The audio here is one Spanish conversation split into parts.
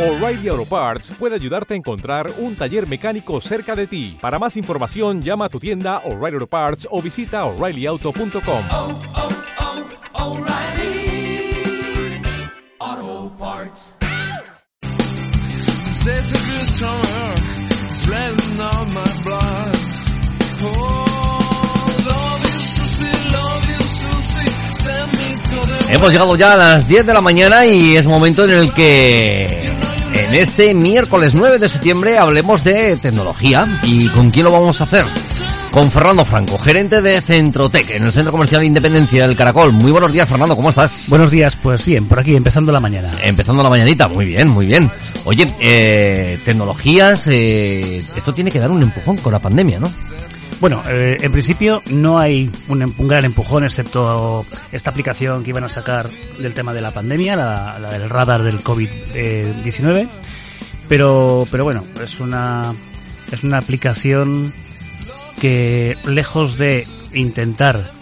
O'Reilly Auto Parts puede ayudarte a encontrar un taller mecánico cerca de ti. Para más información, llama a tu tienda O'Reilly Auto Parts o visita oreillyauto.com. oh, oh. Oh, love you, Susie, love you, Susie, send me to the Hemos llegado ya a las 10 de la mañana y es momento en el que en este miércoles 9 de septiembre hablemos de tecnología. ¿Y con quién lo vamos a hacer? Con Fernando Franco, gerente de Centrotec, en el Centro Comercial Independencia del Caracol. Muy buenos días, Fernando, ¿cómo estás? Buenos días, pues bien, por aquí, empezando la mañana. Empezando la mañanita, muy bien, muy bien. Oye, eh, tecnologías, eh, esto tiene que dar un empujón con la pandemia, ¿no? Bueno, eh, en principio no hay un, un gran empujón, excepto esta aplicación que iban a sacar del tema de la pandemia, la, del radar del COVID-19. pero, pero bueno, es una, es una aplicación que lejos de intentar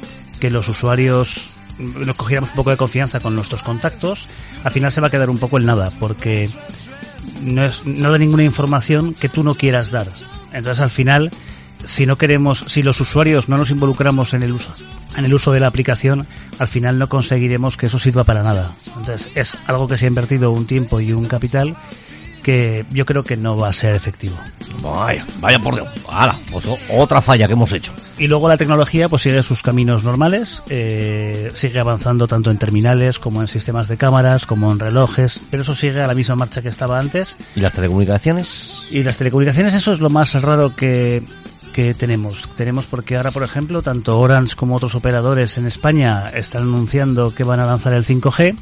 que los usuarios nos cogiéramos un poco de confianza con nuestros contactos, al final se va a quedar un poco el nada, porque no, es, no da ninguna información que tú no quieras dar. Entonces al final, si no queremos, si los usuarios no nos involucramos en el uso, en el uso de la aplicación, al final no conseguiremos que eso sirva para nada. Entonces es algo que se ha invertido un tiempo y un capital que yo creo que no va a ser efectivo. Vaya, vaya por Dios. Ahora, pues otra falla que hemos hecho. Y luego la tecnología pues sigue sus caminos normales, eh, sigue avanzando tanto en terminales como en sistemas de cámaras, como en relojes, pero eso sigue a la misma marcha que estaba antes. ¿Y las telecomunicaciones? Y las telecomunicaciones, eso es lo más raro que, que tenemos. Tenemos porque ahora, por ejemplo, tanto Orange como otros operadores en España están anunciando que van a lanzar el 5G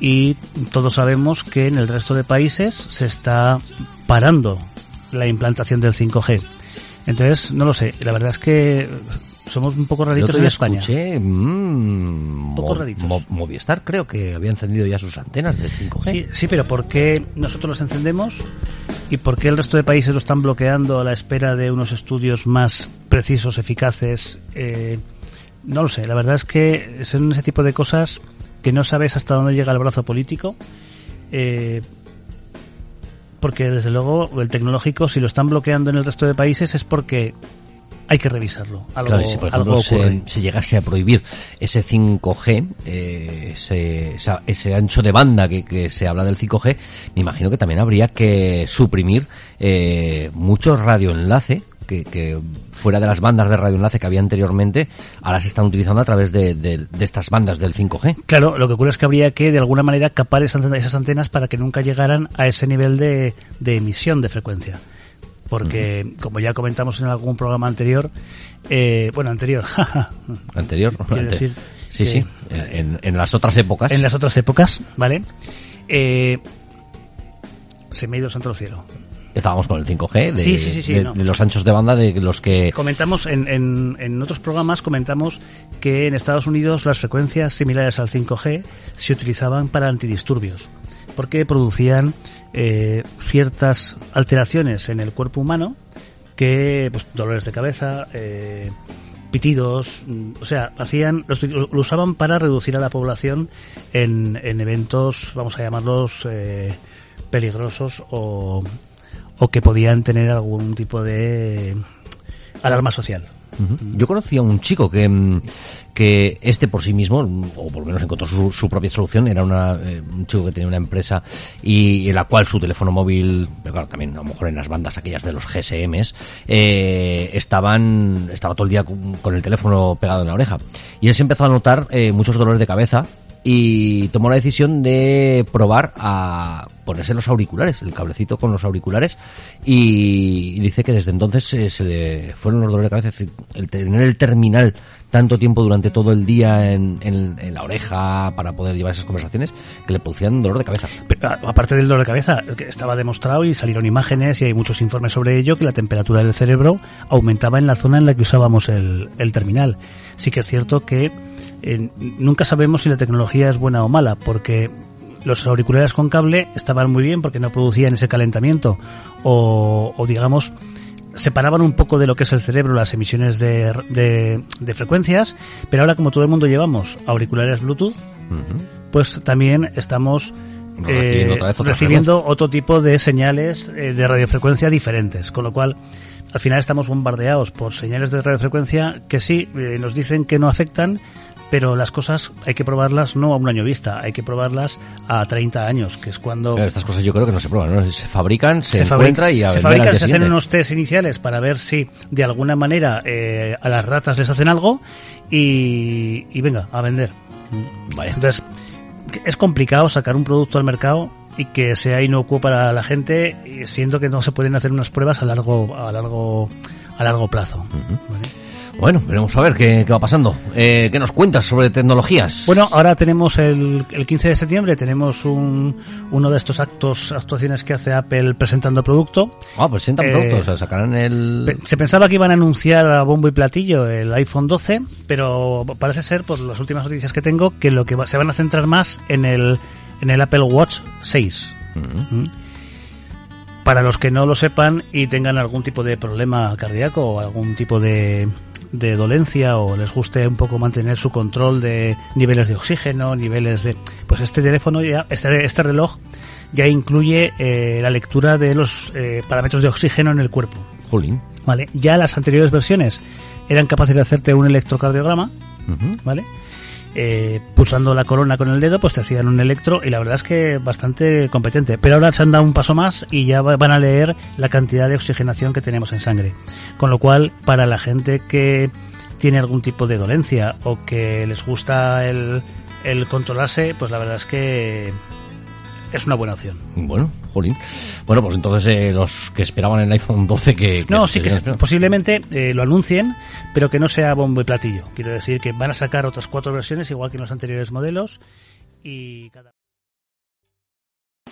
y todos sabemos que en el resto de países se está parando la implantación del 5G. Entonces, no lo sé, la verdad es que somos un poco raritos en España. escuché, mm, poco Mo- raritos. Mo- Movistar creo que había encendido ya sus antenas de 5G. Sí, sí, pero ¿por qué nosotros los encendemos y por qué el resto de países lo están bloqueando a la espera de unos estudios más precisos, eficaces? Eh, no lo sé, la verdad es que son ese tipo de cosas que no sabes hasta dónde llega el brazo político. eh, porque desde luego el tecnológico, si lo están bloqueando en el resto de países es porque hay que revisarlo. Algo, Claro, y si por ejemplo algo se, llegase a prohibir ese 5G, eh, ese, ancho de banda que, que se habla del 5G, me imagino que también habría que suprimir eh, muchos radioenlace que, que fuera de las bandas de radioenlace que había anteriormente, ahora se están utilizando a través de, de- de estas bandas del 5G. Claro, lo que ocurre es que habría que de alguna manera capar esas antenas, esas antenas para que nunca llegaran a ese nivel de, de emisión de frecuencia. Porque, como ya comentamos en algún programa anterior, eh, bueno, anterior, Anterior. Quiero decir sí, sí, en, en las otras épocas. en las otras épocas, ¿vale? Eh, se me ha ido el santo cielo. Estábamos con el 5G, de, Sí, sí, sí, sí, de- no. de los anchos de banda de los que... Comentamos en, en, en otros programas comentamos que en Estados Unidos las frecuencias similares al 5G se utilizaban para antidisturbios porque producían eh, ciertas alteraciones en el cuerpo humano que pues dolores de cabeza eh, pitidos mm, o sea hacían lo, usaban para reducir a la población en, en eventos vamos a llamarlos eh, peligrosos o, o que podían tener algún tipo de alarma social. Yo conocí a un chico que, mm, que este por sí mismo, o por lo menos encontró su, propia solución, era una, eh, un chico que tenía una empresa y en la cual su teléfono móvil, pero claro, también a lo mejor en las bandas aquellas de los GSMs, eh, estaban, estaba todo el día con el teléfono pegado en la oreja. Y él se empezó a notar eh, muchos dolores de cabeza y tomó la decisión de probar a ponerse los auriculares, el cablecito con los auriculares y, dice que desde entonces eh, se le fueron los dolores de cabeza, el tener el terminal tanto tiempo durante todo el día en, en- en la oreja para poder llevar esas conversaciones que le producían dolor de cabeza. Pero, aparte del dolor de cabeza, que estaba demostrado y salieron imágenes y hay muchos informes sobre ello que la temperatura del cerebro aumentaba en la zona en la que usábamos el, el terminal. Sí que es cierto que eh, nunca sabemos si la tecnología es buena o mala, porque los auriculares con cable estaban muy bien porque no producían ese calentamiento o, o digamos separaban un poco de lo que es el cerebro las emisiones de, de, de frecuencias, pero ahora como todo el mundo llevamos auriculares Bluetooth, pues también estamos Recibiendo eh, otra vez otra recibiendo otro tipo de señales eh, de radiofrecuencia diferentes. Con lo cual, al final estamos bombardeados por señales de radiofrecuencia que sí, eh, nos dicen que no afectan, pero las cosas hay que probarlas no a un año vista, hay que probarlas a 30 años, que es cuando... Pero estas cosas yo creo que no se prueban, ¿no? Se fabrican, se, se encuentra y a se fabrican, se hacen unos test iniciales para ver si de alguna manera eh, a las ratas les hacen algo y, y venga, a vender. Vaya. Entonces, es complicado sacar un producto al mercado y que sea inocuo para la gente, siendo que no se pueden hacer unas pruebas a largo, a largo, a largo plazo. ¿vale? Bueno, veremos a ver qué, qué va pasando. Eh, ¿Qué nos cuentas sobre tecnologías? Bueno, ahora tenemos el, el 15 de septiembre, tenemos un, uno de estos actos, actuaciones que hace Apple presentando producto. Ah, presentan eh, productos, o sea, sacarán el... Se pensaba que iban a anunciar a bombo y platillo el iPhone 12, pero parece ser, por las últimas noticias que tengo, que lo que va- se van a centrar más en el, en el Apple Watch 6. Ujú. ¿Mm? Para los que no lo sepan y tengan algún tipo de problema cardíaco o algún tipo de, de dolencia o les guste un poco mantener su control de niveles de oxígeno, niveles de... Pues este teléfono ya, este, este reloj ya incluye eh, la lectura de los eh, parámetros de oxígeno en el cuerpo. Jolín. ¿Vale? Ya las anteriores versiones eran capaces de hacerte un electrocardiograma. ¿vale? Eh, pulsando la corona con el dedo, pues te hacían un electro y la verdad es que bastante competente. Pero ahora se han dado un paso más y ya va- van a leer la cantidad de oxigenación que tenemos en sangre. Con lo cual, para la gente que tiene algún tipo de dolencia o que les gusta el, el controlarse, pues la verdad es que es una buena opción. Bueno, jolín. Bueno, pues entonces eh, los que esperaban el iPhone 12 que... No, sí que posiblemente eh, lo anuncien, pero que no sea bombo y platillo. Quiero decir que van a sacar otras cuatro versiones, igual que en los anteriores modelos, y cada...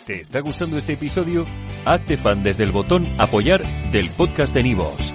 ¿Te está gustando este episodio? Hazte fan desde el botón Apoyar del podcast de Nivos.